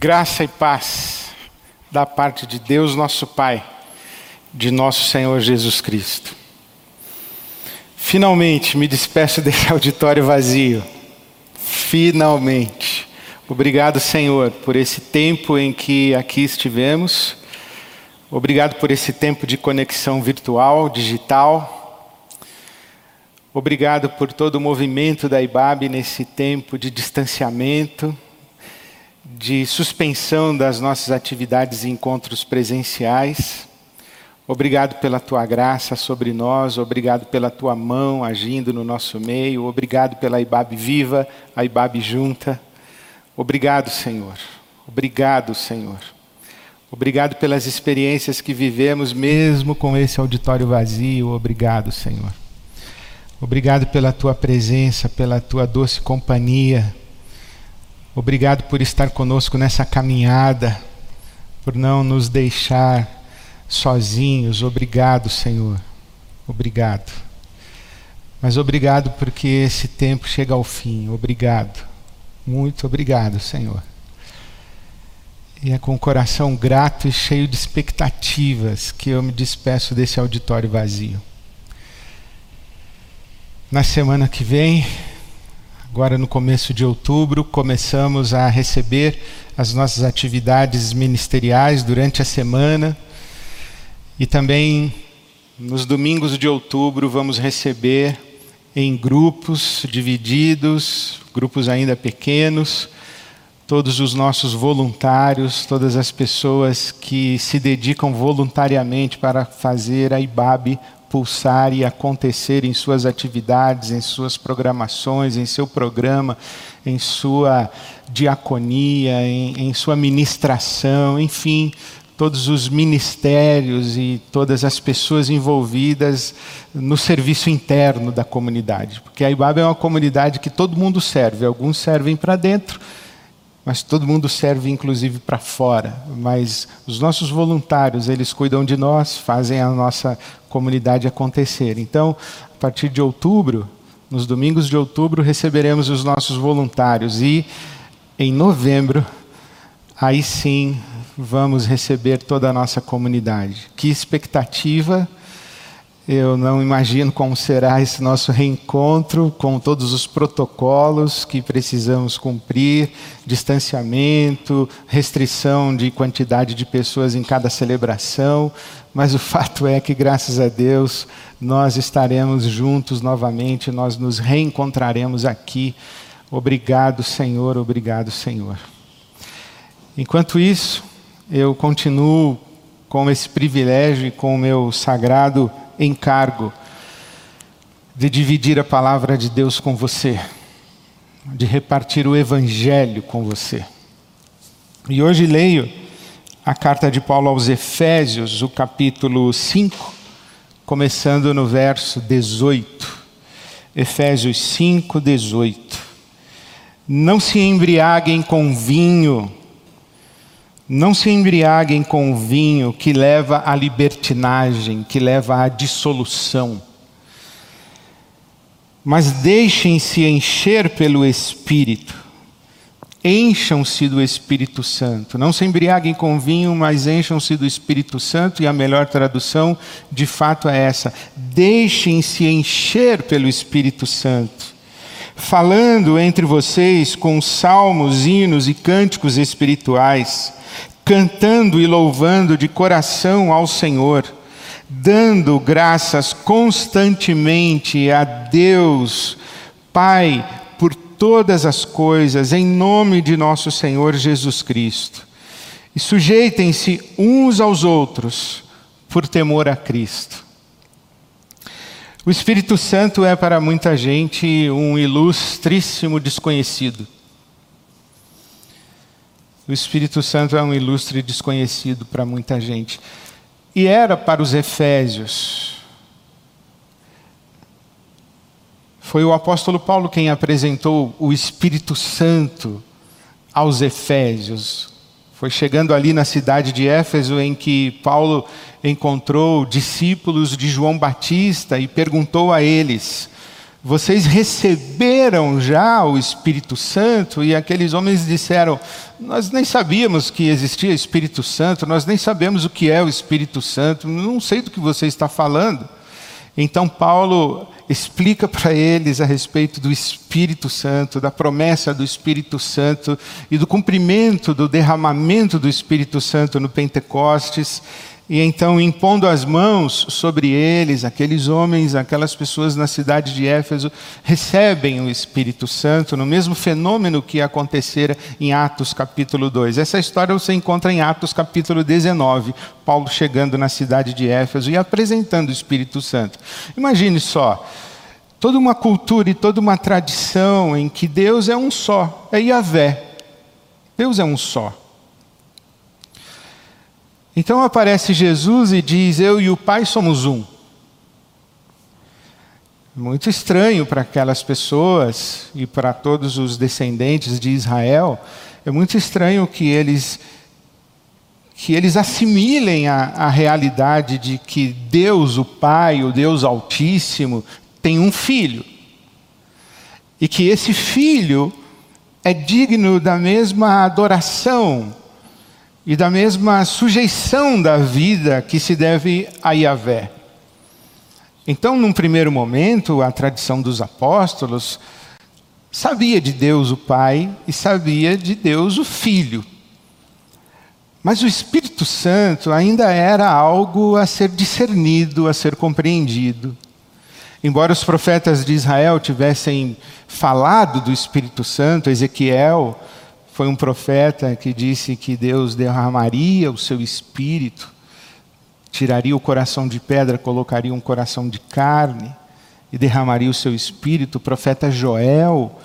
Graça e paz da parte de Deus, nosso Pai, de nosso Senhor Jesus Cristo. Finalmente me despeço desse auditório vazio. Finalmente. Obrigado, Senhor, por esse tempo em que aqui estivemos. Obrigado por esse tempo de conexão virtual, digital. Obrigado por todo o movimento da IBAB nesse tempo de distanciamento de suspensão das nossas atividades e encontros presenciais. Obrigado pela tua graça sobre nós, obrigado pela tua mão agindo no nosso meio, obrigado pela IBAB viva, a IBAB junta. Obrigado, Senhor. Obrigado, Senhor. Obrigado pelas experiências que vivemos, mesmo com esse auditório vazio. Obrigado, Senhor. Obrigado pela tua presença, pela tua doce companhia. Obrigado por estar conosco nessa caminhada, por não nos deixar sozinhos. Obrigado, Senhor. Obrigado. Mas obrigado porque esse tempo chega ao fim. Obrigado. Muito obrigado, Senhor. E é com o coração grato e cheio de expectativas que eu me despeço desse auditório vazio. Na semana que vem, Agora, no começo de outubro, começamos a receber as nossas atividades ministeriais durante a semana. E também nos domingos de outubro, vamos receber em grupos divididos, grupos ainda pequenos, todos os nossos voluntários, todas as pessoas que se dedicam voluntariamente para fazer a IBAB pulsar e acontecer em suas atividades, em suas programações, em seu programa, em sua diaconia, em, em sua ministração, enfim, todos os ministérios e todas as pessoas envolvidas no serviço interno da comunidade. Porque a IBAB é uma comunidade que todo mundo serve, alguns servem para dentro mas todo mundo serve inclusive para fora. Mas os nossos voluntários, eles cuidam de nós, fazem a nossa comunidade acontecer. Então, a partir de outubro, nos domingos de outubro, receberemos os nossos voluntários e em novembro, aí sim, vamos receber toda a nossa comunidade. Que expectativa! Eu não imagino como será esse nosso reencontro com todos os protocolos que precisamos cumprir, distanciamento, restrição de quantidade de pessoas em cada celebração, mas o fato é que, graças a Deus, nós estaremos juntos novamente, nós nos reencontraremos aqui. Obrigado, Senhor, obrigado, Senhor. Enquanto isso, eu continuo com esse privilégio e com o meu sagrado encargo de dividir a palavra de Deus com você, de repartir o evangelho com você. E hoje leio a carta de Paulo aos Efésios, o capítulo 5, começando no verso 18. Efésios 5, 18. Não se embriaguem com vinho, não se embriaguem com vinho que leva à libertinagem, que leva à dissolução. Mas deixem-se encher pelo Espírito. Encham-se do Espírito Santo. Não se embriaguem com vinho, mas encham-se do Espírito Santo. E a melhor tradução, de fato, é essa: deixem-se encher pelo Espírito Santo. Falando entre vocês com salmos, hinos e cânticos espirituais cantando e louvando de coração ao Senhor, dando graças constantemente a Deus, Pai, por todas as coisas, em nome de nosso Senhor Jesus Cristo. E sujeitem-se uns aos outros por temor a Cristo. O Espírito Santo é para muita gente um ilustríssimo desconhecido. O Espírito Santo é um ilustre desconhecido para muita gente. E era para os Efésios. Foi o apóstolo Paulo quem apresentou o Espírito Santo aos Efésios. Foi chegando ali na cidade de Éfeso em que Paulo encontrou discípulos de João Batista e perguntou a eles: vocês receberam já o Espírito Santo? E aqueles homens disseram: Nós nem sabíamos que existia Espírito Santo, nós nem sabemos o que é o Espírito Santo, não sei do que você está falando. Então, Paulo explica para eles a respeito do Espírito Santo, da promessa do Espírito Santo e do cumprimento do derramamento do Espírito Santo no Pentecostes. E então, impondo as mãos sobre eles, aqueles homens, aquelas pessoas na cidade de Éfeso, recebem o Espírito Santo, no mesmo fenômeno que acontecera em Atos capítulo 2. Essa história você encontra em Atos capítulo 19, Paulo chegando na cidade de Éfeso e apresentando o Espírito Santo. Imagine só, toda uma cultura e toda uma tradição em que Deus é um só, é Yahvé. Deus é um só. Então aparece Jesus e diz: Eu e o Pai somos um. Muito estranho para aquelas pessoas e para todos os descendentes de Israel. É muito estranho que eles que eles assimilem a, a realidade de que Deus, o Pai, o Deus Altíssimo, tem um filho. E que esse filho é digno da mesma adoração e da mesma sujeição da vida que se deve a Yahvé. Então, num primeiro momento, a tradição dos apóstolos sabia de Deus o Pai e sabia de Deus o Filho. Mas o Espírito Santo ainda era algo a ser discernido, a ser compreendido. Embora os profetas de Israel tivessem falado do Espírito Santo, Ezequiel foi um profeta que disse que Deus derramaria o seu espírito, tiraria o coração de pedra, colocaria um coração de carne e derramaria o seu espírito. O profeta Joel,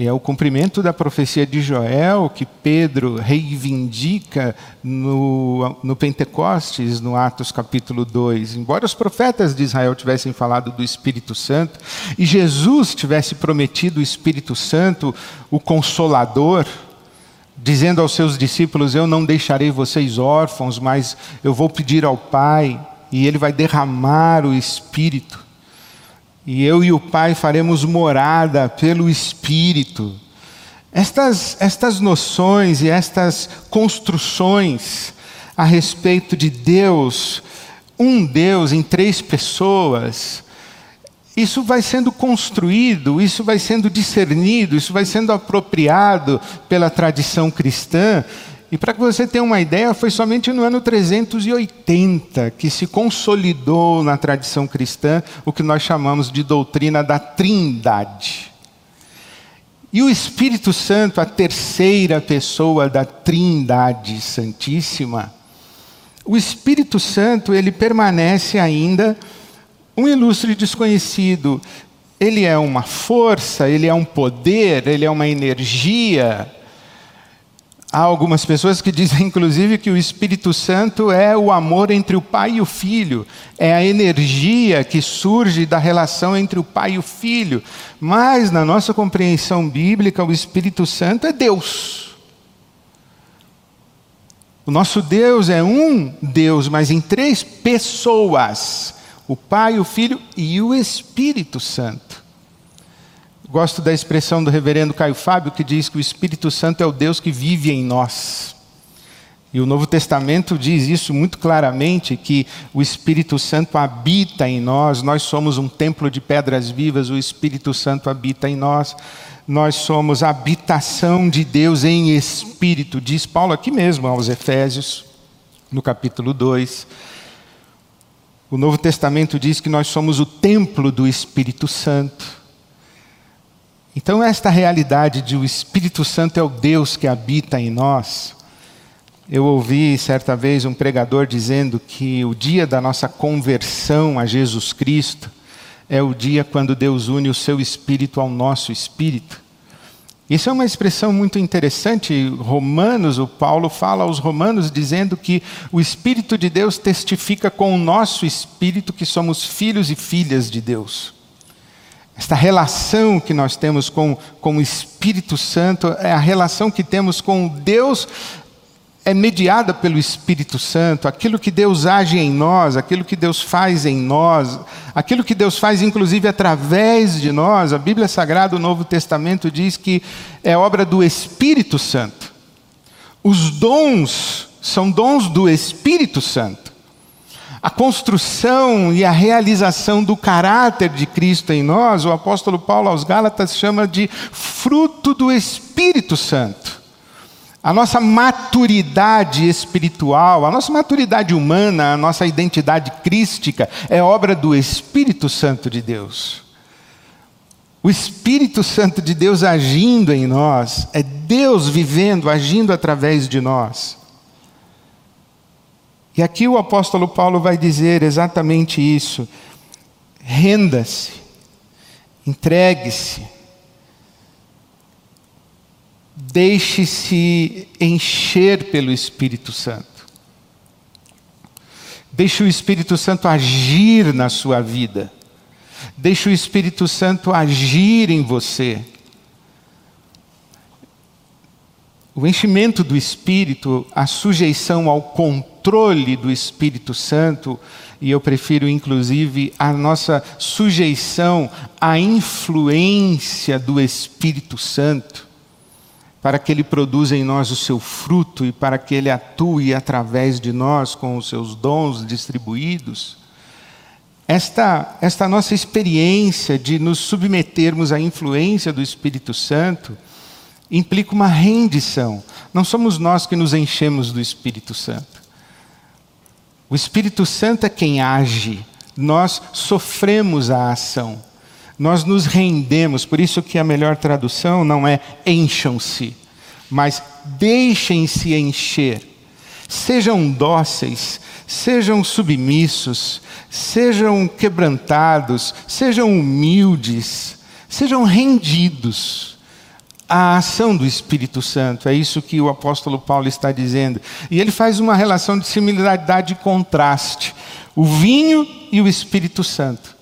e é o cumprimento da profecia de Joel que Pedro reivindica no, no Pentecostes, no Atos capítulo 2. Embora os profetas de Israel tivessem falado do Espírito Santo, e Jesus tivesse prometido o Espírito Santo, o Consolador, dizendo aos seus discípulos: Eu não deixarei vocês órfãos, mas eu vou pedir ao Pai, e Ele vai derramar o Espírito. E eu e o Pai faremos morada pelo Espírito. Estas, estas noções e estas construções a respeito de Deus, um Deus em três pessoas, isso vai sendo construído, isso vai sendo discernido, isso vai sendo apropriado pela tradição cristã. E para que você tenha uma ideia, foi somente no ano 380 que se consolidou na tradição cristã o que nós chamamos de doutrina da Trindade. E o Espírito Santo, a terceira pessoa da Trindade Santíssima, o Espírito Santo, ele permanece ainda um ilustre desconhecido, ele é uma força, ele é um poder, ele é uma energia. Há algumas pessoas que dizem, inclusive, que o Espírito Santo é o amor entre o pai e o filho, é a energia que surge da relação entre o pai e o filho. Mas, na nossa compreensão bíblica, o Espírito Santo é Deus. O nosso Deus é um Deus, mas em três pessoas o Pai, o Filho e o Espírito Santo. Gosto da expressão do reverendo Caio Fábio, que diz que o Espírito Santo é o Deus que vive em nós. E o Novo Testamento diz isso muito claramente: que o Espírito Santo habita em nós, nós somos um templo de pedras vivas, o Espírito Santo habita em nós, nós somos a habitação de Deus em espírito, diz Paulo aqui mesmo aos Efésios, no capítulo 2. O Novo Testamento diz que nós somos o templo do Espírito Santo. Então, esta realidade de o Espírito Santo é o Deus que habita em nós. Eu ouvi certa vez um pregador dizendo que o dia da nossa conversão a Jesus Cristo é o dia quando Deus une o seu espírito ao nosso espírito. Isso é uma expressão muito interessante. Romanos, o Paulo fala aos Romanos dizendo que o Espírito de Deus testifica com o nosso espírito que somos filhos e filhas de Deus. Esta relação que nós temos com, com o Espírito Santo é a relação que temos com Deus é mediada pelo Espírito Santo, aquilo que Deus age em nós, aquilo que Deus faz em nós, aquilo que Deus faz inclusive através de nós, a Bíblia Sagrada, o Novo Testamento diz que é obra do Espírito Santo. Os dons são dons do Espírito Santo. A construção e a realização do caráter de Cristo em nós, o apóstolo Paulo aos Gálatas chama de fruto do Espírito Santo. A nossa maturidade espiritual, a nossa maturidade humana, a nossa identidade crística é obra do Espírito Santo de Deus. O Espírito Santo de Deus agindo em nós, é Deus vivendo, agindo através de nós. E aqui o apóstolo Paulo vai dizer exatamente isso: renda-se, entregue-se Deixe-se encher pelo Espírito Santo. Deixe o Espírito Santo agir na sua vida. Deixe o Espírito Santo agir em você. O enchimento do Espírito, a sujeição ao controle do Espírito Santo, e eu prefiro inclusive a nossa sujeição à influência do Espírito Santo, para que Ele produza em nós o seu fruto e para que Ele atue através de nós com os seus dons distribuídos. Esta, esta nossa experiência de nos submetermos à influência do Espírito Santo implica uma rendição. Não somos nós que nos enchemos do Espírito Santo. O Espírito Santo é quem age, nós sofremos a ação. Nós nos rendemos, por isso que a melhor tradução não é encham-se, mas deixem-se encher. Sejam dóceis, sejam submissos, sejam quebrantados, sejam humildes, sejam rendidos à ação do Espírito Santo. É isso que o apóstolo Paulo está dizendo. E ele faz uma relação de similaridade e contraste: o vinho e o Espírito Santo.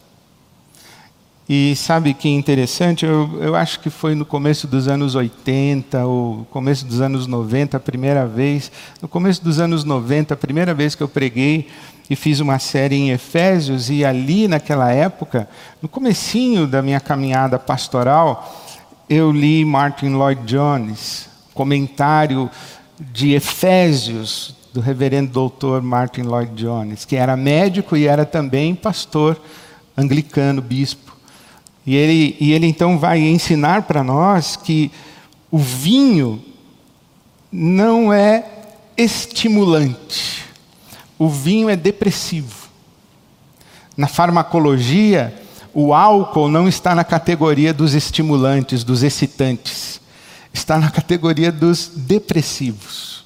E sabe que interessante? Eu, eu acho que foi no começo dos anos 80 ou começo dos anos 90 a primeira vez. No começo dos anos 90, a primeira vez que eu preguei e fiz uma série em Efésios e ali naquela época, no comecinho da minha caminhada pastoral, eu li Martin Lloyd Jones, comentário de Efésios do reverendo doutor Martin Lloyd Jones, que era médico e era também pastor anglicano, bispo. E ele, e ele então vai ensinar para nós que o vinho não é estimulante, o vinho é depressivo. Na farmacologia, o álcool não está na categoria dos estimulantes, dos excitantes, está na categoria dos depressivos.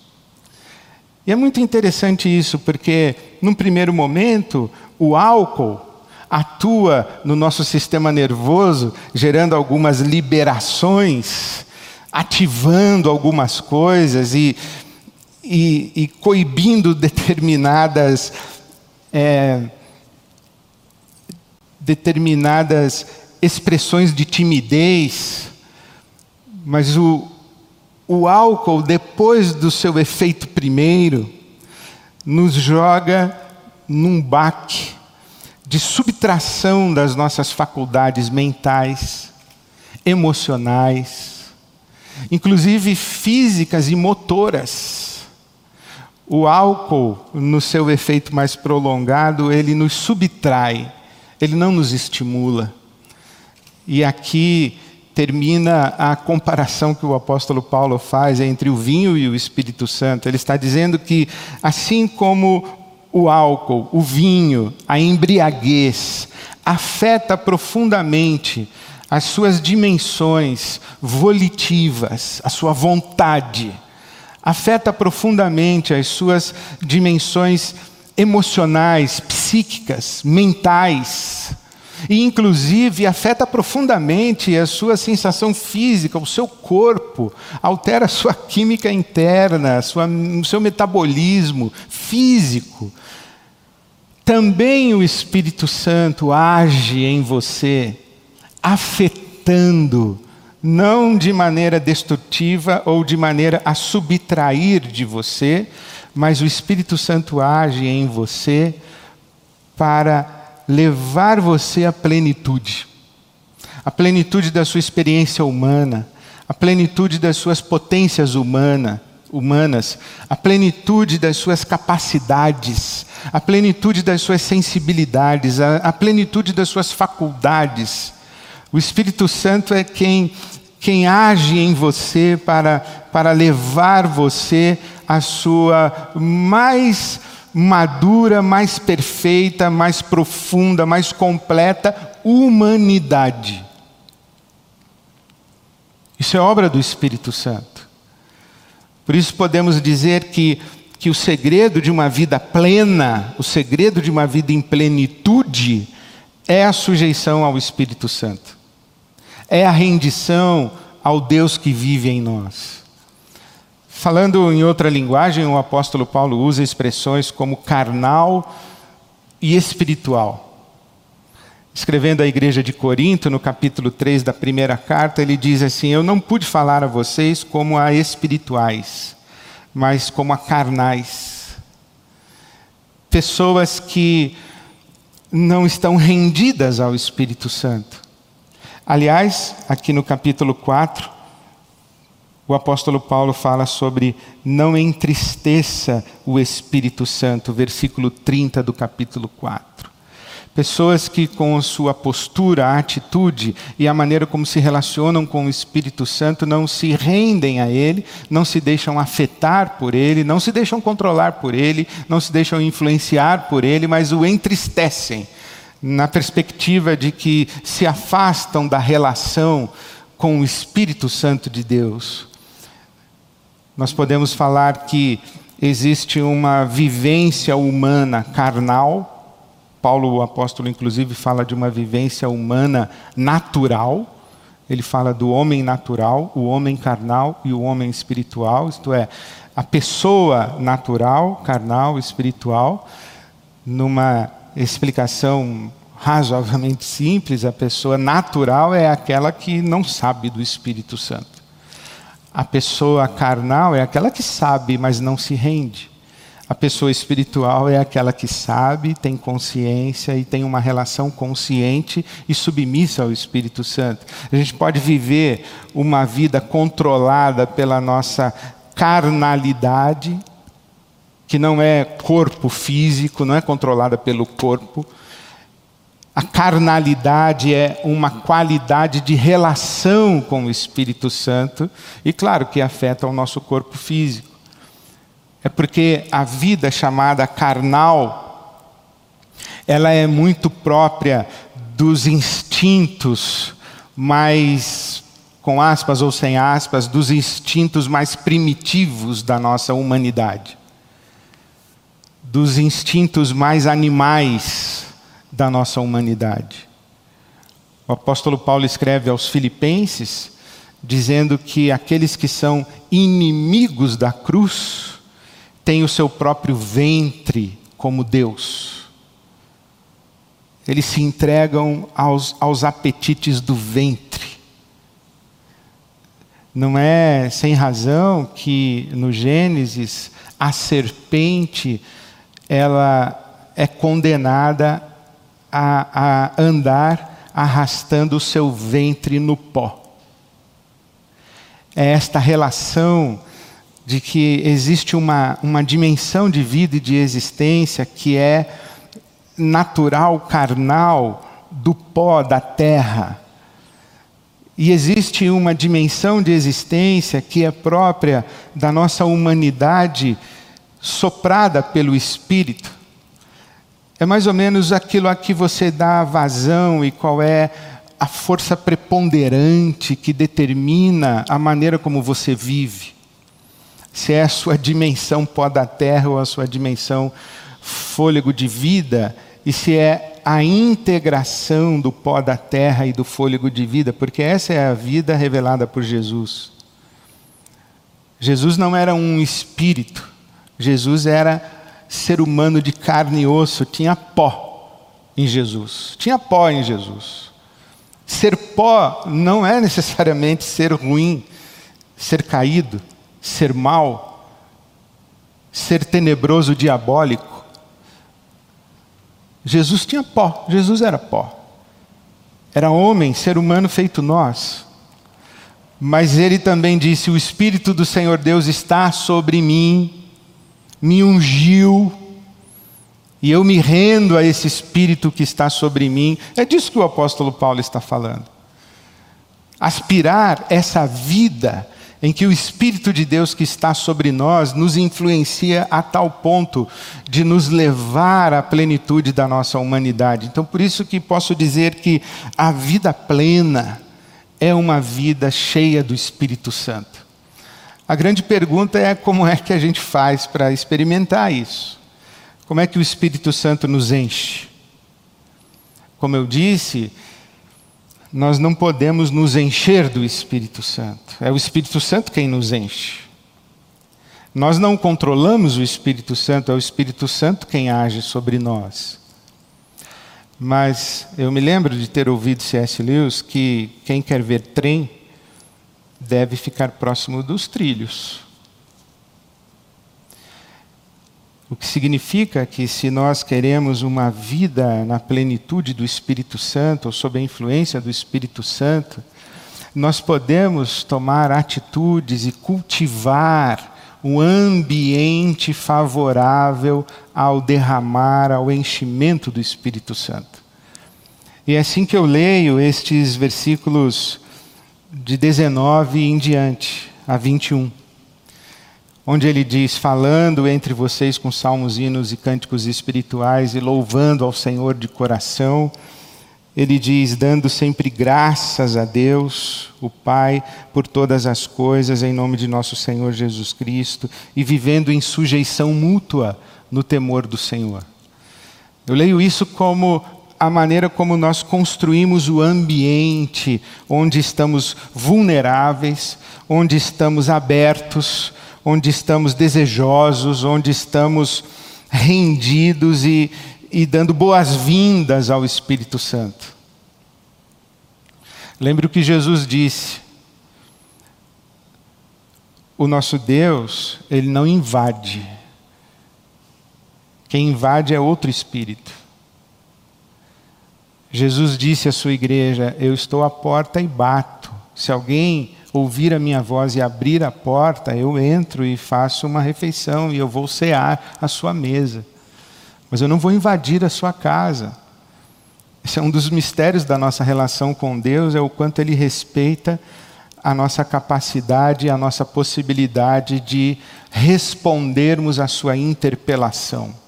E é muito interessante isso, porque, num primeiro momento, o álcool atua no nosso sistema nervoso, gerando algumas liberações, ativando algumas coisas e, e, e coibindo determinadas. É, determinadas expressões de timidez, mas o, o álcool, depois do seu efeito primeiro, nos joga num baque de subtração das nossas faculdades mentais, emocionais, inclusive físicas e motoras. O álcool, no seu efeito mais prolongado, ele nos subtrai, ele não nos estimula. E aqui termina a comparação que o apóstolo Paulo faz entre o vinho e o Espírito Santo. Ele está dizendo que, assim como o álcool, o vinho, a embriaguez, afeta profundamente as suas dimensões volitivas, a sua vontade, afeta profundamente as suas dimensões emocionais, psíquicas, mentais, e inclusive afeta profundamente a sua sensação física, o seu corpo, altera a sua química interna, sua, o seu metabolismo físico. Também o Espírito Santo age em você, afetando não de maneira destrutiva ou de maneira a subtrair de você, mas o Espírito Santo age em você para levar você à plenitude a plenitude da sua experiência humana, a plenitude das suas potências humana, humanas, a plenitude das suas capacidades, a plenitude das suas sensibilidades, a, a plenitude das suas faculdades. O Espírito Santo é quem, quem age em você para, para levar você à sua mais madura, mais perfeita, mais profunda, mais completa humanidade. Isso é obra do Espírito Santo. Por isso podemos dizer que, que o segredo de uma vida plena, o segredo de uma vida em plenitude, é a sujeição ao Espírito Santo, é a rendição ao Deus que vive em nós. Falando em outra linguagem, o apóstolo Paulo usa expressões como carnal e espiritual. Escrevendo à igreja de Corinto, no capítulo 3 da primeira carta, ele diz assim: Eu não pude falar a vocês como a espirituais, mas como a carnais. Pessoas que não estão rendidas ao Espírito Santo. Aliás, aqui no capítulo 4, o apóstolo Paulo fala sobre não entristeça o Espírito Santo, versículo 30 do capítulo 4. Pessoas que, com sua postura, atitude e a maneira como se relacionam com o Espírito Santo, não se rendem a Ele, não se deixam afetar por Ele, não se deixam controlar por Ele, não se deixam influenciar por Ele, mas o entristecem, na perspectiva de que se afastam da relação com o Espírito Santo de Deus. Nós podemos falar que existe uma vivência humana carnal, Paulo, o apóstolo, inclusive, fala de uma vivência humana natural. Ele fala do homem natural, o homem carnal e o homem espiritual, isto é, a pessoa natural, carnal, espiritual. Numa explicação razoavelmente simples, a pessoa natural é aquela que não sabe do Espírito Santo. A pessoa carnal é aquela que sabe, mas não se rende. A pessoa espiritual é aquela que sabe, tem consciência e tem uma relação consciente e submissa ao Espírito Santo. A gente pode viver uma vida controlada pela nossa carnalidade, que não é corpo físico, não é controlada pelo corpo. A carnalidade é uma qualidade de relação com o Espírito Santo, e claro que afeta o nosso corpo físico. É porque a vida chamada carnal, ela é muito própria dos instintos mais, com aspas ou sem aspas, dos instintos mais primitivos da nossa humanidade, dos instintos mais animais da nossa humanidade. O apóstolo Paulo escreve aos Filipenses, dizendo que aqueles que são inimigos da cruz, tem o seu próprio ventre como Deus. Eles se entregam aos, aos apetites do ventre. Não é sem razão que no Gênesis a serpente ela é condenada a, a andar arrastando o seu ventre no pó. É esta relação de que existe uma, uma dimensão de vida e de existência que é natural, carnal, do pó da terra. E existe uma dimensão de existência que é própria da nossa humanidade, soprada pelo Espírito. É mais ou menos aquilo a que você dá vazão e qual é a força preponderante que determina a maneira como você vive se é a sua dimensão pó da terra ou a sua dimensão fôlego de vida, e se é a integração do pó da terra e do fôlego de vida, porque essa é a vida revelada por Jesus. Jesus não era um espírito, Jesus era ser humano de carne e osso, tinha pó em Jesus, tinha pó em Jesus. Ser pó não é necessariamente ser ruim, ser caído, ser mal, ser tenebroso, diabólico. Jesus tinha pó, Jesus era pó. Era homem, ser humano feito nós. Mas ele também disse: O Espírito do Senhor Deus está sobre mim, me ungiu, e eu me rendo a esse Espírito que está sobre mim. É disso que o apóstolo Paulo está falando. Aspirar essa vida em que o Espírito de Deus que está sobre nós nos influencia a tal ponto de nos levar à plenitude da nossa humanidade. Então, por isso que posso dizer que a vida plena é uma vida cheia do Espírito Santo. A grande pergunta é como é que a gente faz para experimentar isso? Como é que o Espírito Santo nos enche? Como eu disse, nós não podemos nos encher do Espírito Santo. É o Espírito Santo quem nos enche. Nós não controlamos o Espírito Santo, é o Espírito Santo quem age sobre nós. Mas eu me lembro de ter ouvido C.S. Lewis que quem quer ver trem deve ficar próximo dos trilhos. O que significa que, se nós queremos uma vida na plenitude do Espírito Santo, ou sob a influência do Espírito Santo, nós podemos tomar atitudes e cultivar um ambiente favorável ao derramar, ao enchimento do Espírito Santo. E é assim que eu leio estes versículos de 19 em diante, a 21 onde ele diz: falando entre vocês com salmos, hinos e cânticos espirituais e louvando ao Senhor de coração. Ele diz: dando sempre graças a Deus, o Pai, por todas as coisas, em nome de nosso Senhor Jesus Cristo, e vivendo em sujeição mútua no temor do Senhor. Eu leio isso como a maneira como nós construímos o ambiente onde estamos vulneráveis, onde estamos abertos, onde estamos desejosos, onde estamos rendidos e, e dando boas-vindas ao Espírito Santo. Lembre o que Jesus disse. O nosso Deus, ele não invade. Quem invade é outro espírito. Jesus disse à sua igreja: Eu estou à porta e bato. Se alguém ouvir a minha voz e abrir a porta, eu entro e faço uma refeição e eu vou cear a sua mesa. Mas eu não vou invadir a sua casa. Esse é um dos mistérios da nossa relação com Deus, é o quanto Ele respeita a nossa capacidade, a nossa possibilidade de respondermos à sua interpelação.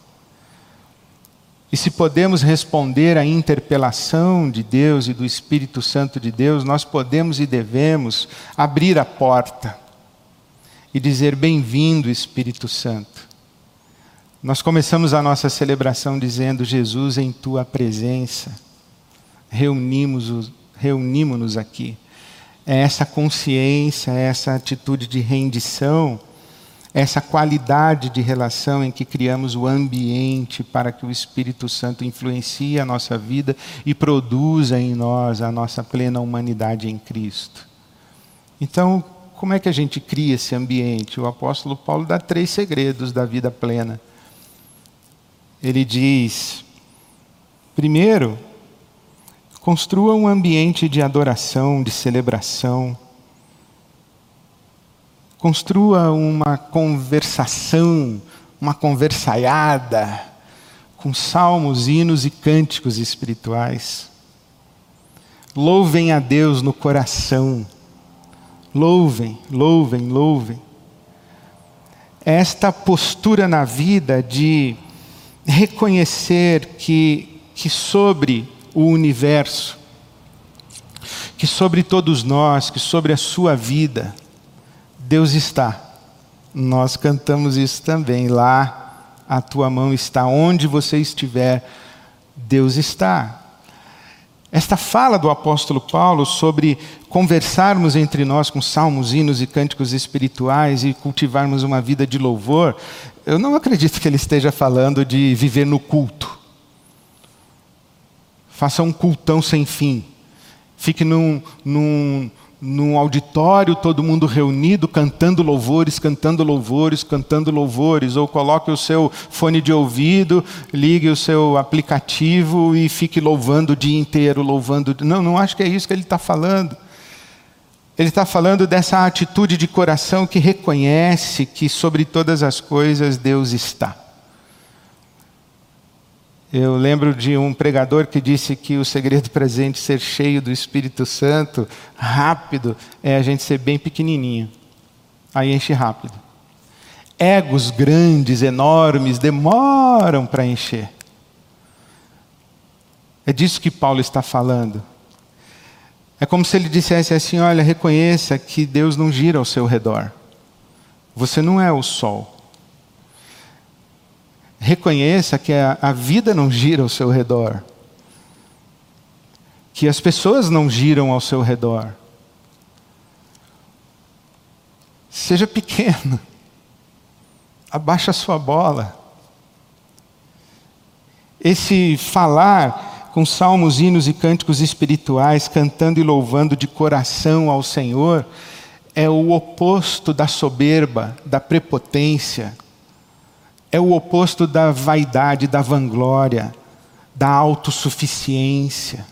E se podemos responder à interpelação de Deus e do Espírito Santo de Deus, nós podemos e devemos abrir a porta e dizer: Bem-vindo, Espírito Santo. Nós começamos a nossa celebração dizendo: Jesus, em tua presença, reunimos-nos reunimos aqui. É essa consciência, é essa atitude de rendição essa qualidade de relação em que criamos o ambiente para que o Espírito Santo influencie a nossa vida e produza em nós a nossa plena humanidade em Cristo. Então, como é que a gente cria esse ambiente? O apóstolo Paulo dá três segredos da vida plena. Ele diz: primeiro, construa um ambiente de adoração, de celebração, Construa uma conversação, uma conversaiada, com salmos, hinos e cânticos espirituais. Louvem a Deus no coração. Louvem, louvem, louvem. Esta postura na vida de reconhecer que, que sobre o universo, que sobre todos nós, que sobre a sua vida, Deus está. Nós cantamos isso também. Lá a tua mão está. Onde você estiver, Deus está. Esta fala do apóstolo Paulo sobre conversarmos entre nós com salmos, hinos e cânticos espirituais e cultivarmos uma vida de louvor, eu não acredito que ele esteja falando de viver no culto. Faça um cultão sem fim Fique num, num, num auditório, todo mundo reunido, cantando louvores, cantando louvores, cantando louvores, ou coloque o seu fone de ouvido, ligue o seu aplicativo e fique louvando o dia inteiro, louvando. Não, não acho que é isso que ele está falando. Ele está falando dessa atitude de coração que reconhece que sobre todas as coisas Deus está. Eu lembro de um pregador que disse que o segredo presente ser cheio do Espírito Santo, rápido, é a gente ser bem pequenininho. Aí enche rápido. Egos grandes, enormes, demoram para encher. É disso que Paulo está falando. É como se ele dissesse assim: olha, reconheça que Deus não gira ao seu redor. Você não é o sol. Reconheça que a, a vida não gira ao seu redor, que as pessoas não giram ao seu redor. Seja pequeno, abaixa a sua bola. Esse falar com salmos, hinos e cânticos espirituais, cantando e louvando de coração ao Senhor, é o oposto da soberba, da prepotência, é o oposto da vaidade, da vanglória, da autossuficiência.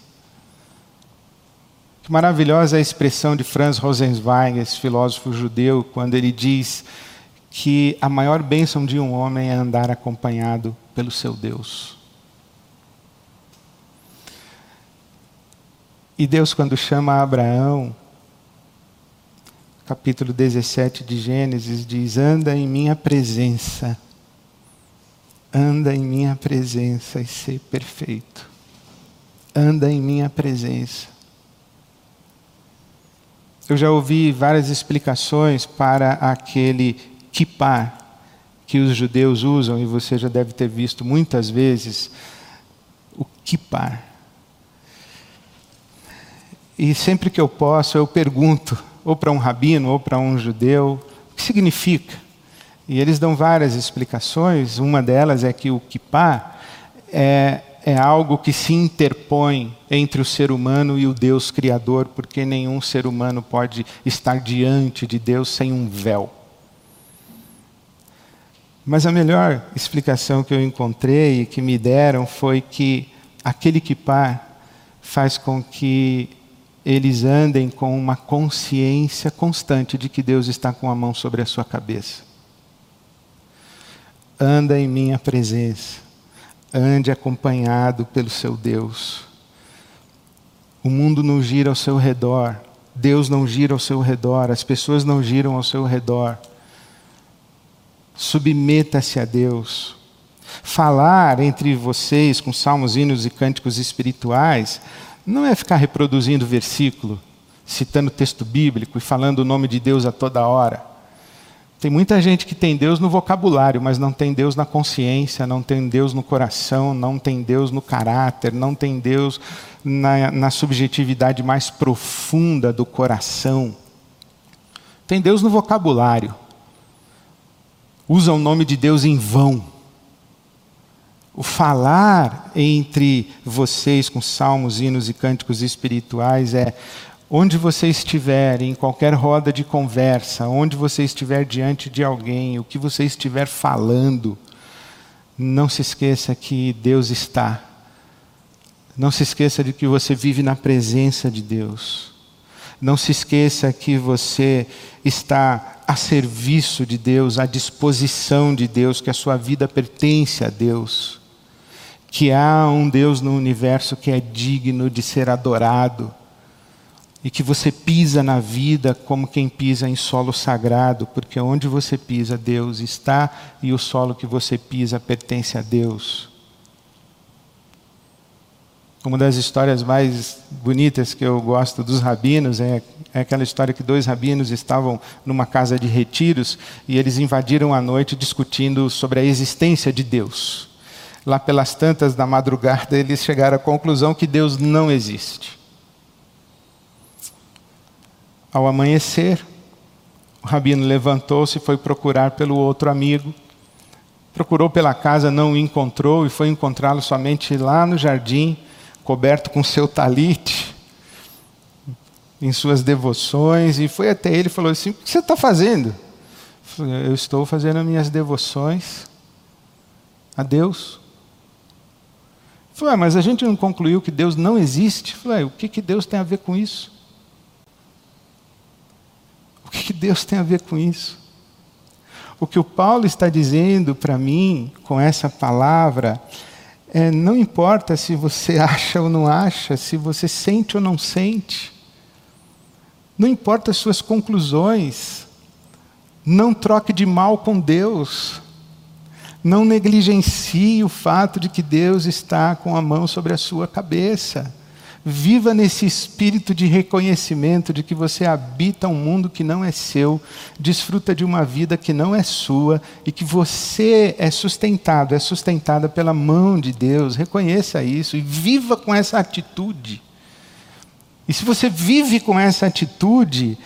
Que maravilhosa a expressão de Franz Rosenzweig, esse filósofo judeu, quando ele diz que a maior bênção de um homem é andar acompanhado pelo seu Deus. E Deus, quando chama Abraão, capítulo 17 de Gênesis, diz: Anda em minha presença Anda em minha presença e ser perfeito. Anda em minha presença. Eu já ouvi várias explicações para aquele kippah que os judeus usam, e você já deve ter visto muitas vezes, o kippah. E sempre que eu posso, eu pergunto, ou para um rabino, ou para um judeu, o que significa? E eles dão várias explicações. Uma delas é que o kippah é, é algo que se interpõe entre o ser humano e o Deus Criador, porque nenhum ser humano pode estar diante de Deus sem um véu. Mas a melhor explicação que eu encontrei e que me deram foi que aquele kippah faz com que eles andem com uma consciência constante de que Deus está com a mão sobre a sua cabeça anda em minha presença, ande acompanhado pelo seu Deus. O mundo não gira ao seu redor, Deus não gira ao seu redor, as pessoas não giram ao seu redor. Submeta-se a Deus. Falar entre vocês com salmos, hinos e cânticos espirituais não é ficar reproduzindo versículo, citando texto bíblico e falando o nome de Deus a toda hora. Tem muita gente que tem Deus no vocabulário, mas não tem Deus na consciência, não tem Deus no coração, não tem Deus no caráter, não tem Deus na, na subjetividade mais profunda do coração. Tem Deus no vocabulário. Usa o nome de Deus em vão. O falar entre vocês com salmos, hinos e cânticos espirituais é Onde você estiver, em qualquer roda de conversa, onde você estiver diante de alguém, o que você estiver falando, não se esqueça que Deus está. Não se esqueça de que você vive na presença de Deus. Não se esqueça que você está a serviço de Deus, à disposição de Deus, que a sua vida pertence a Deus. Que há um Deus no universo que é digno de ser adorado e que você pisa na vida como quem pisa em solo sagrado, porque onde você pisa, Deus está e o solo que você pisa pertence a Deus. Uma das histórias mais bonitas que eu gosto dos rabinos é, é, aquela história que dois rabinos estavam numa casa de retiros e eles invadiram a noite discutindo sobre a existência de Deus. Lá pelas tantas da madrugada, eles chegaram à conclusão que Deus não existe. Ao amanhecer, o rabino levantou-se e foi procurar pelo outro amigo. Procurou pela casa, não o encontrou e foi encontrá-lo somente lá no jardim, coberto com seu talite. em suas devoções, e foi até ele e falou assim: O que você está fazendo? Eu estou fazendo as minhas devoções a Deus. Falei, ah, mas a gente não concluiu que Deus não existe? Falei, o que, que Deus tem a ver com isso? O que, que Deus tem a ver com isso? O que o Paulo está dizendo para mim com essa palavra é: não importa se você acha ou não acha, se você sente ou não sente, não importa as suas conclusões, não troque de mal com Deus. Não negligencie o fato de que Deus está com a mão sobre a sua cabeça. Viva nesse espírito de reconhecimento de que você habita um mundo que não é seu, desfruta de uma vida que não é sua e que você é sustentado, é sustentada pela mão de Deus. Reconheça isso e viva com essa atitude. E se você vive com essa atitude,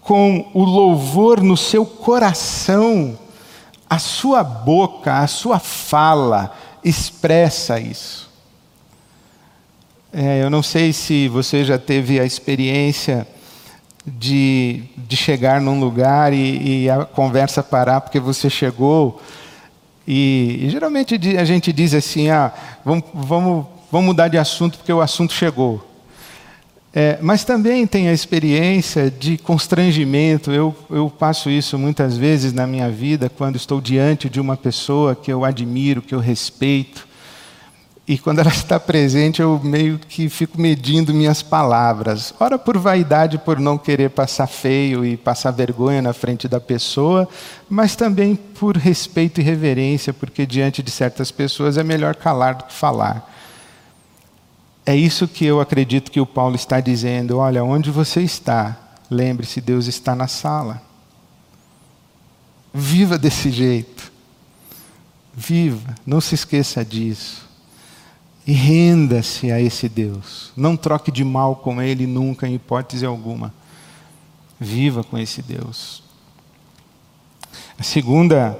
com o louvor no seu coração, a sua boca, a sua fala expressa isso. É, eu não sei se você já teve a experiência de, de chegar num lugar e, e, a conversa parar porque você chegou. E, e, geralmente a gente diz assim: ah, vamos, vamos, vamos mudar de assunto porque o assunto chegou. É, mas também tem a experiência de constrangimento. Eu, eu passo isso muitas vezes na minha vida, quando estou diante de uma pessoa que eu admiro, que eu respeito. E quando ela está presente, eu meio que fico medindo minhas palavras. Ora por vaidade, por não querer passar feio e passar vergonha na frente da pessoa, mas também por respeito e reverência, porque diante de certas pessoas é melhor calar do que falar. É isso que eu acredito que o Paulo está dizendo. Olha, onde você está, lembre-se, Deus está na sala. Viva desse jeito. Viva, não se esqueça disso. E renda-se a esse Deus. Não troque de mal com Ele nunca, em hipótese alguma. Viva com esse Deus. A segunda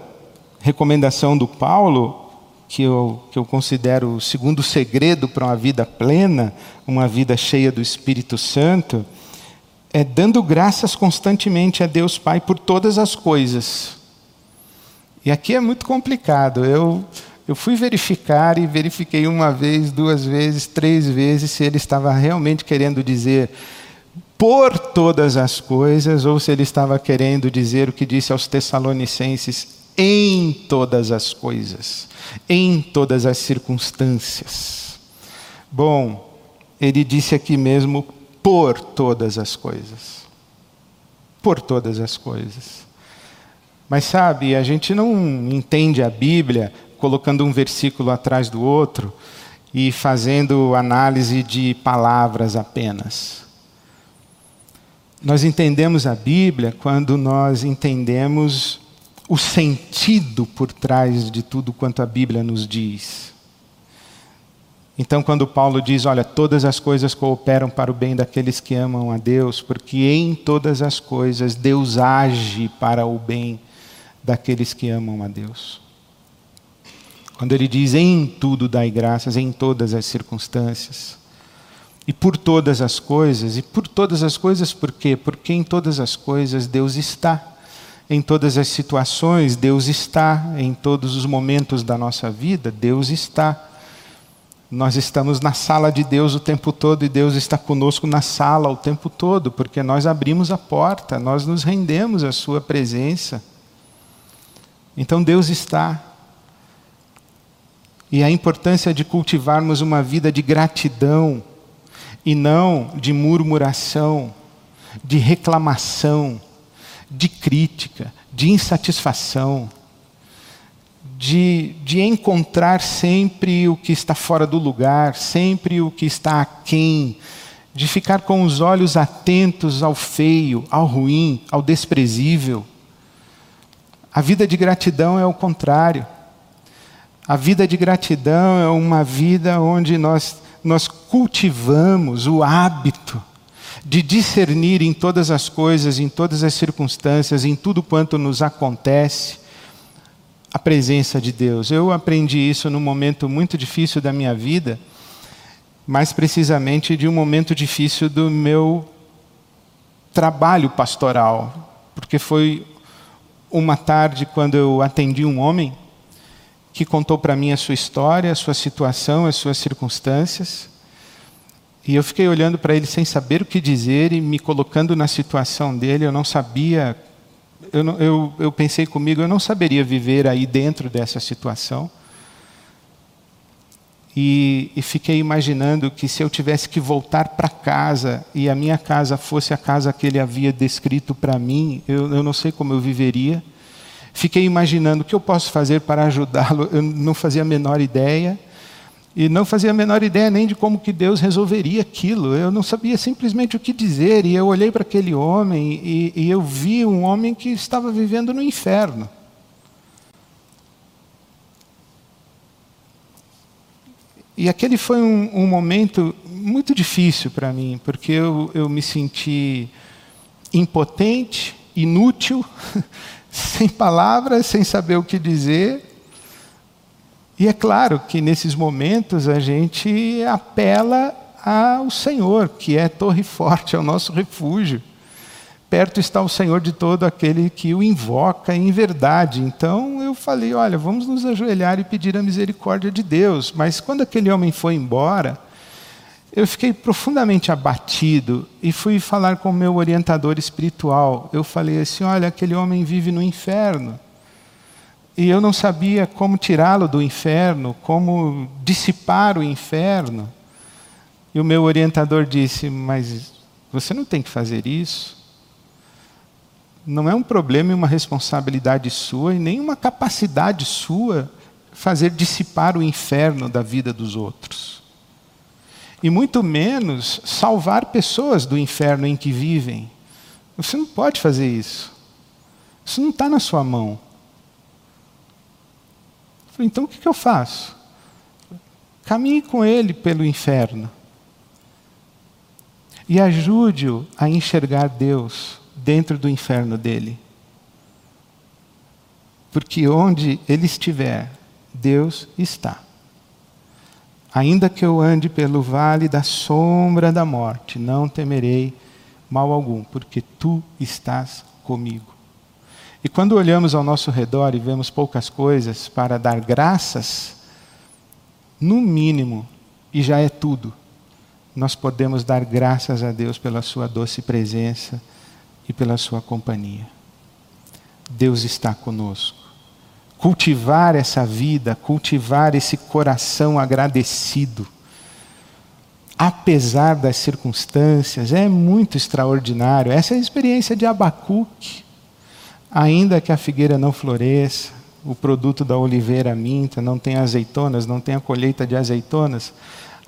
recomendação do Paulo que eu, que eu considero o segundo segredo para uma vida plena, uma vida cheia do Espírito Santo, é dando graças constantemente a Deus Pai por todas as coisas. E aqui é muito complicado. Eu, eu fui verificar e verifiquei uma vez, duas vezes, três vezes se ele estava realmente querendo dizer por todas as coisas ou se ele estava querendo dizer o que disse aos Tessalonicenses em todas as coisas em todas as circunstâncias. Bom, ele disse aqui mesmo por todas as coisas. Por todas as coisas. Mas sabe, a gente não entende a Bíblia colocando um versículo atrás do outro e fazendo análise de palavras apenas. Nós entendemos a Bíblia quando nós entendemos o sentido por trás de tudo quanto a Bíblia nos diz. Então, quando Paulo diz, olha, todas as coisas cooperam para o bem daqueles que amam a Deus, porque em todas as coisas Deus age para o bem daqueles que amam a Deus. Quando ele diz em tudo dai graças, em todas as circunstâncias. E por todas as coisas, e por todas as coisas por quê? Porque em todas as coisas Deus está. Em todas as situações, Deus está. Em todos os momentos da nossa vida, Deus está. Nós estamos na sala de Deus o tempo todo e Deus está conosco na sala o tempo todo, porque nós abrimos a porta, nós nos rendemos à Sua presença. Então Deus está. E a importância de cultivarmos uma vida de gratidão e não de murmuração, de reclamação de crítica, de insatisfação, de, de encontrar sempre o que está fora do lugar, sempre o que está aquém, de ficar com os olhos atentos ao feio, ao ruim, ao desprezível. A vida de gratidão é o contrário. A vida de gratidão é uma vida onde nós, nós cultivamos o hábito de discernir em todas as coisas, em todas as circunstâncias, em tudo quanto nos acontece, a presença de Deus. Eu aprendi isso num momento muito difícil da minha vida, mais precisamente de um momento difícil do meu trabalho pastoral, porque foi uma tarde quando eu atendi um homem que contou para mim a sua história, a sua situação, as suas circunstâncias. E eu fiquei olhando para ele sem saber o que dizer e me colocando na situação dele. Eu não sabia, eu, não, eu, eu pensei comigo, eu não saberia viver aí dentro dessa situação. E, e, fiquei imaginando que se eu tivesse que voltar para casa e a minha casa fosse a casa que ele havia descrito para mim, eu, eu não sei como eu viveria. Fiquei imaginando o que eu posso fazer para ajudá-lo. Eu não fazia a menor ideia e não fazia a menor ideia nem de como que Deus resolveria aquilo. Eu não sabia simplesmente o que dizer. E eu olhei para aquele homem e, e eu vi um homem que estava vivendo no inferno. E aquele foi um, um momento muito difícil para mim, porque eu, eu me senti impotente, inútil, sem palavras, sem saber o que dizer. E é claro que nesses momentos a gente apela ao Senhor, que é torre forte, é o nosso refúgio. Perto está o Senhor de todo aquele que o invoca em verdade. Então eu falei: olha, vamos nos ajoelhar e pedir a misericórdia de Deus. Mas quando aquele homem foi embora, eu fiquei profundamente abatido e fui falar com o meu orientador espiritual. Eu falei assim: olha, aquele homem vive no inferno. E eu não sabia como tirá-lo do inferno, como dissipar o inferno. E o meu orientador disse: Mas você não tem que fazer isso não é um problema e uma responsabilidade sua e nem uma capacidade sua fazer dissipar o inferno da vida dos outros. E muito menos salvar pessoas do inferno em que vivem. Você não pode fazer isso. Isso não está na sua mão. Falei, então o que eu faço? Caminhe com ele pelo inferno. E ajude-o a enxergar Deus dentro do inferno dele. Porque onde ele estiver, Deus está. Ainda que eu ande pelo vale da sombra da morte, não temerei mal algum, porque tu estás comigo. E quando olhamos ao nosso redor e vemos poucas coisas para dar graças, no mínimo, e já é tudo, nós podemos dar graças a Deus pela Sua doce presença e pela sua companhia. Deus está conosco. Cultivar essa vida, cultivar esse coração agradecido, apesar das circunstâncias, é muito extraordinário. Essa é a experiência de Abacuque. Ainda que a figueira não floresça, o produto da oliveira minta, não tenha azeitonas, não tenha colheita de azeitonas,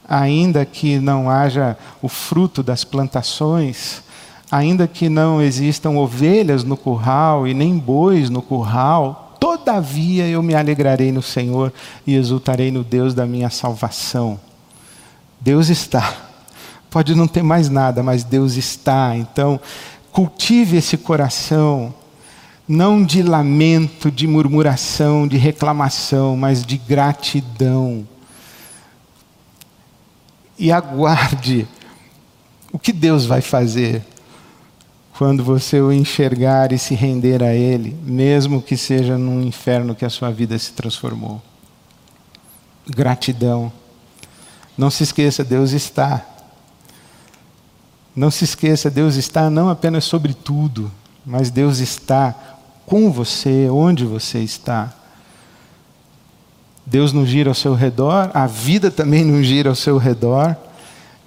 ainda que não haja o fruto das plantações, ainda que não existam ovelhas no curral e nem bois no curral, todavia eu me alegrarei no Senhor e exultarei no Deus da minha salvação. Deus está. Pode não ter mais nada, mas Deus está. Então, cultive esse coração, não de lamento, de murmuração, de reclamação, mas de gratidão. E aguarde o que Deus vai fazer quando você o enxergar e se render a Ele, mesmo que seja num inferno que a sua vida se transformou. Gratidão. Não se esqueça, Deus está. Não se esqueça, Deus está não apenas sobre tudo, mas Deus está com você, onde você está. Deus não gira ao seu redor, a vida também não gira ao seu redor,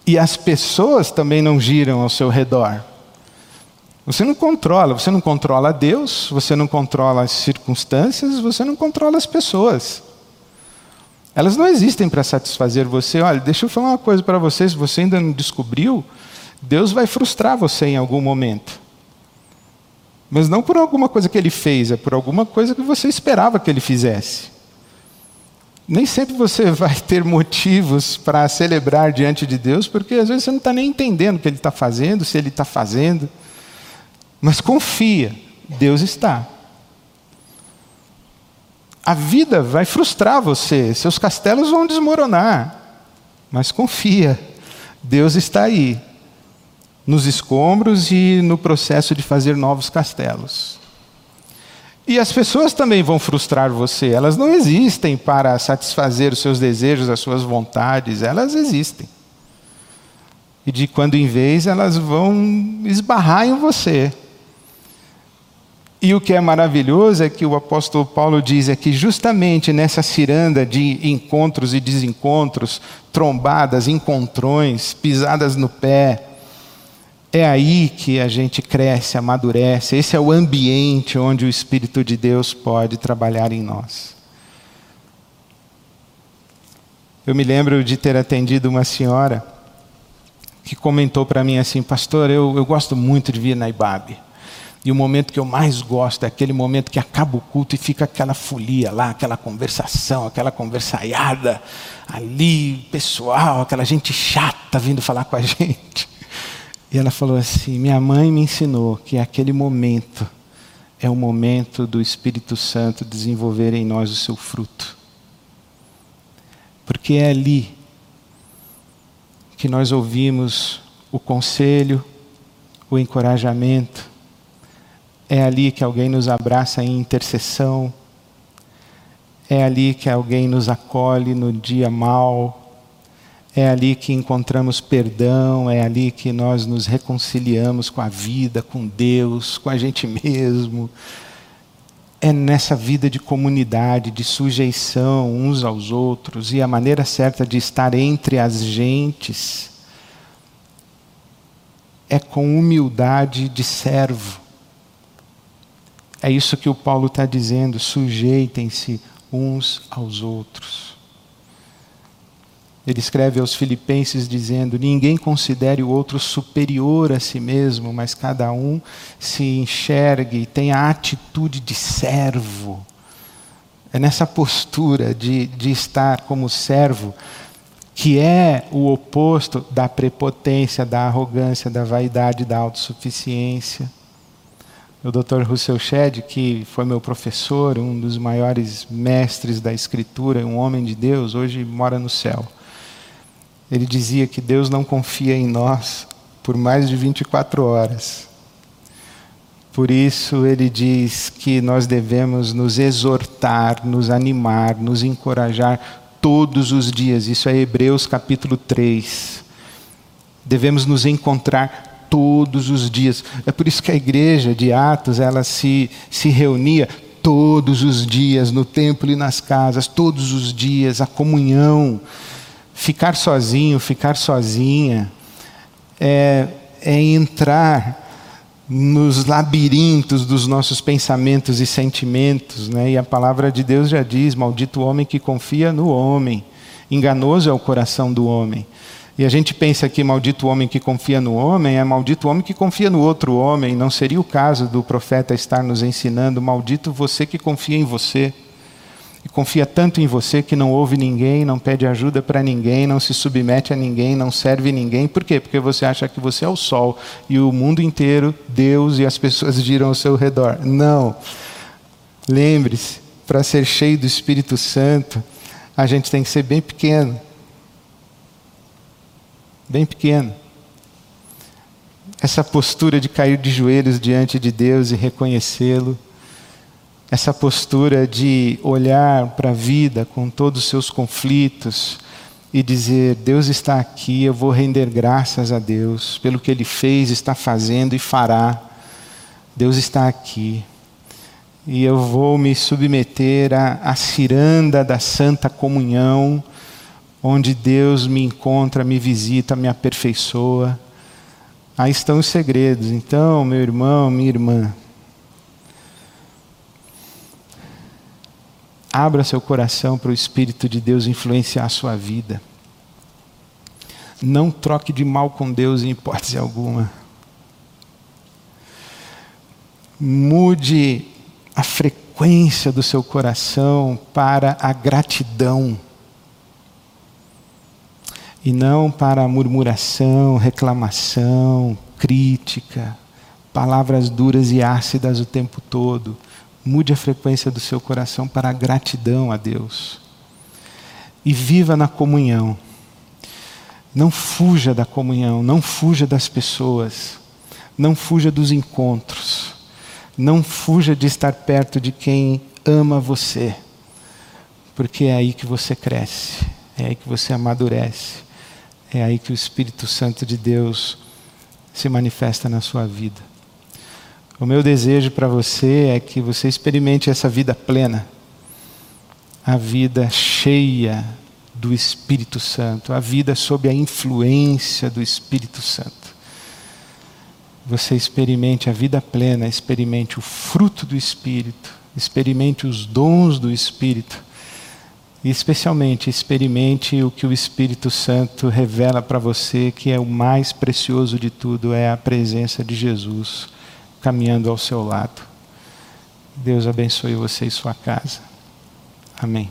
e as pessoas também não giram ao seu redor. Você não controla, você não controla Deus, você não controla as circunstâncias, você não controla as pessoas. Elas não existem para satisfazer você. Olha, deixa eu falar uma coisa para você, se você ainda não descobriu, Deus vai frustrar você em algum momento. Mas não por alguma coisa que ele fez, é por alguma coisa que você esperava que ele fizesse. Nem sempre você vai ter motivos para celebrar diante de Deus, porque às vezes você não está nem entendendo o que ele está fazendo, se ele está fazendo. Mas confia, Deus está. A vida vai frustrar você, seus castelos vão desmoronar. Mas confia, Deus está aí. nos escombros e no processo de fazer novos castelos. E as pessoas também vão frustrar você, elas não existem para satisfazer os seus desejos, as suas vontades, elas existem. E de quando em vez elas vão esbarrar em você. E o que é maravilhoso é que o apóstolo Paulo diz é que justamente nessa ciranda de encontros e desencontros, trombadas, encontrões, pisadas no pé, é aí que a gente cresce, amadurece. Esse é o ambiente onde o Espírito de Deus pode trabalhar em nós. Eu me lembro de ter atendido uma senhora que comentou para mim assim, pastor, eu, eu gosto muito de vir na Ibabe. E o momento que eu mais gosto é aquele momento que acaba o culto e fica aquela folia lá, aquela conversação, aquela conversaiada ali, pessoal, aquela gente chata vindo falar com a gente. E ela falou assim: Minha mãe me ensinou que aquele momento é o momento do Espírito Santo desenvolver em nós o seu fruto. Porque é ali que nós ouvimos o conselho, o encorajamento, é ali que alguém nos abraça em intercessão. É ali que alguém nos acolhe no dia mal. É ali que encontramos perdão, é ali que nós nos reconciliamos com a vida, com Deus, com a gente mesmo. É nessa vida de comunidade, de sujeição uns aos outros e a maneira certa de estar entre as gentes é com humildade de servo é isso que o Paulo está dizendo: sujeitem-se uns aos outros. Ele escreve aos Filipenses dizendo: Ninguém considere o outro superior a si mesmo, mas cada um se enxergue e tenha a atitude de servo. É nessa postura de, de estar como servo que é o oposto da prepotência, da arrogância, da vaidade, da autossuficiência o Dr. Russell Shedd, que foi meu professor, um dos maiores mestres da Escritura, um homem de Deus, hoje mora no céu. Ele dizia que Deus não confia em nós por mais de 24 horas. Por isso ele diz que nós devemos nos exortar, nos animar, nos encorajar todos os dias. Isso é Hebreus capítulo 3. Devemos nos encontrar todos os dias. É por isso que a igreja de Atos, ela se, se reunia todos os dias no templo e nas casas, todos os dias, a comunhão. Ficar sozinho, ficar sozinha, é, é entrar nos labirintos dos nossos pensamentos e sentimentos, né? E a palavra de Deus já diz: maldito o homem que confia no homem. Enganoso é o coração do homem. E a gente pensa que maldito homem que confia no homem é maldito homem que confia no outro homem. Não seria o caso do profeta estar nos ensinando, maldito você que confia em você. E confia tanto em você que não ouve ninguém, não pede ajuda para ninguém, não se submete a ninguém, não serve ninguém. Por quê? Porque você acha que você é o sol e o mundo inteiro, Deus e as pessoas giram ao seu redor. Não. Lembre-se, para ser cheio do Espírito Santo, a gente tem que ser bem pequeno bem pequeno. Essa postura de cair de joelhos diante de Deus e reconhecê-lo, essa postura de olhar para a vida com todos os seus conflitos e dizer: Deus está aqui, eu vou render graças a Deus pelo que Ele fez, está fazendo e fará. Deus está aqui. E eu vou me submeter à, à ciranda da santa comunhão onde Deus me encontra, me visita, me aperfeiçoa. Aí estão os segredos. Então, meu irmão, minha irmã, abra seu coração para o Espírito de Deus influenciar a sua vida. Não troque de mal com Deus em hipótese alguma. Mude a frequência do seu coração para a gratidão e não para murmuração, reclamação, crítica, palavras duras e ácidas o tempo todo. Mude a frequência do seu coração para a gratidão a Deus. E viva na comunhão. Não fuja da comunhão, não fuja das pessoas, não fuja dos encontros, não fuja de estar perto de quem ama você, porque é aí que você cresce, é aí que você amadurece, é aí que o Espírito Santo de Deus se manifesta na sua vida. O meu desejo para você é que você experimente essa vida plena, a vida cheia do Espírito Santo, a vida sob a influência do Espírito Santo. Você experimente a vida plena, experimente o fruto do Espírito, experimente os dons do Espírito e, especialmente, experimente o que o Espírito Santo revela para você, que é o mais precioso de tudo: é a presença de Jesus caminhando ao seu lado. Deus abençoe você e sua casa. Amém.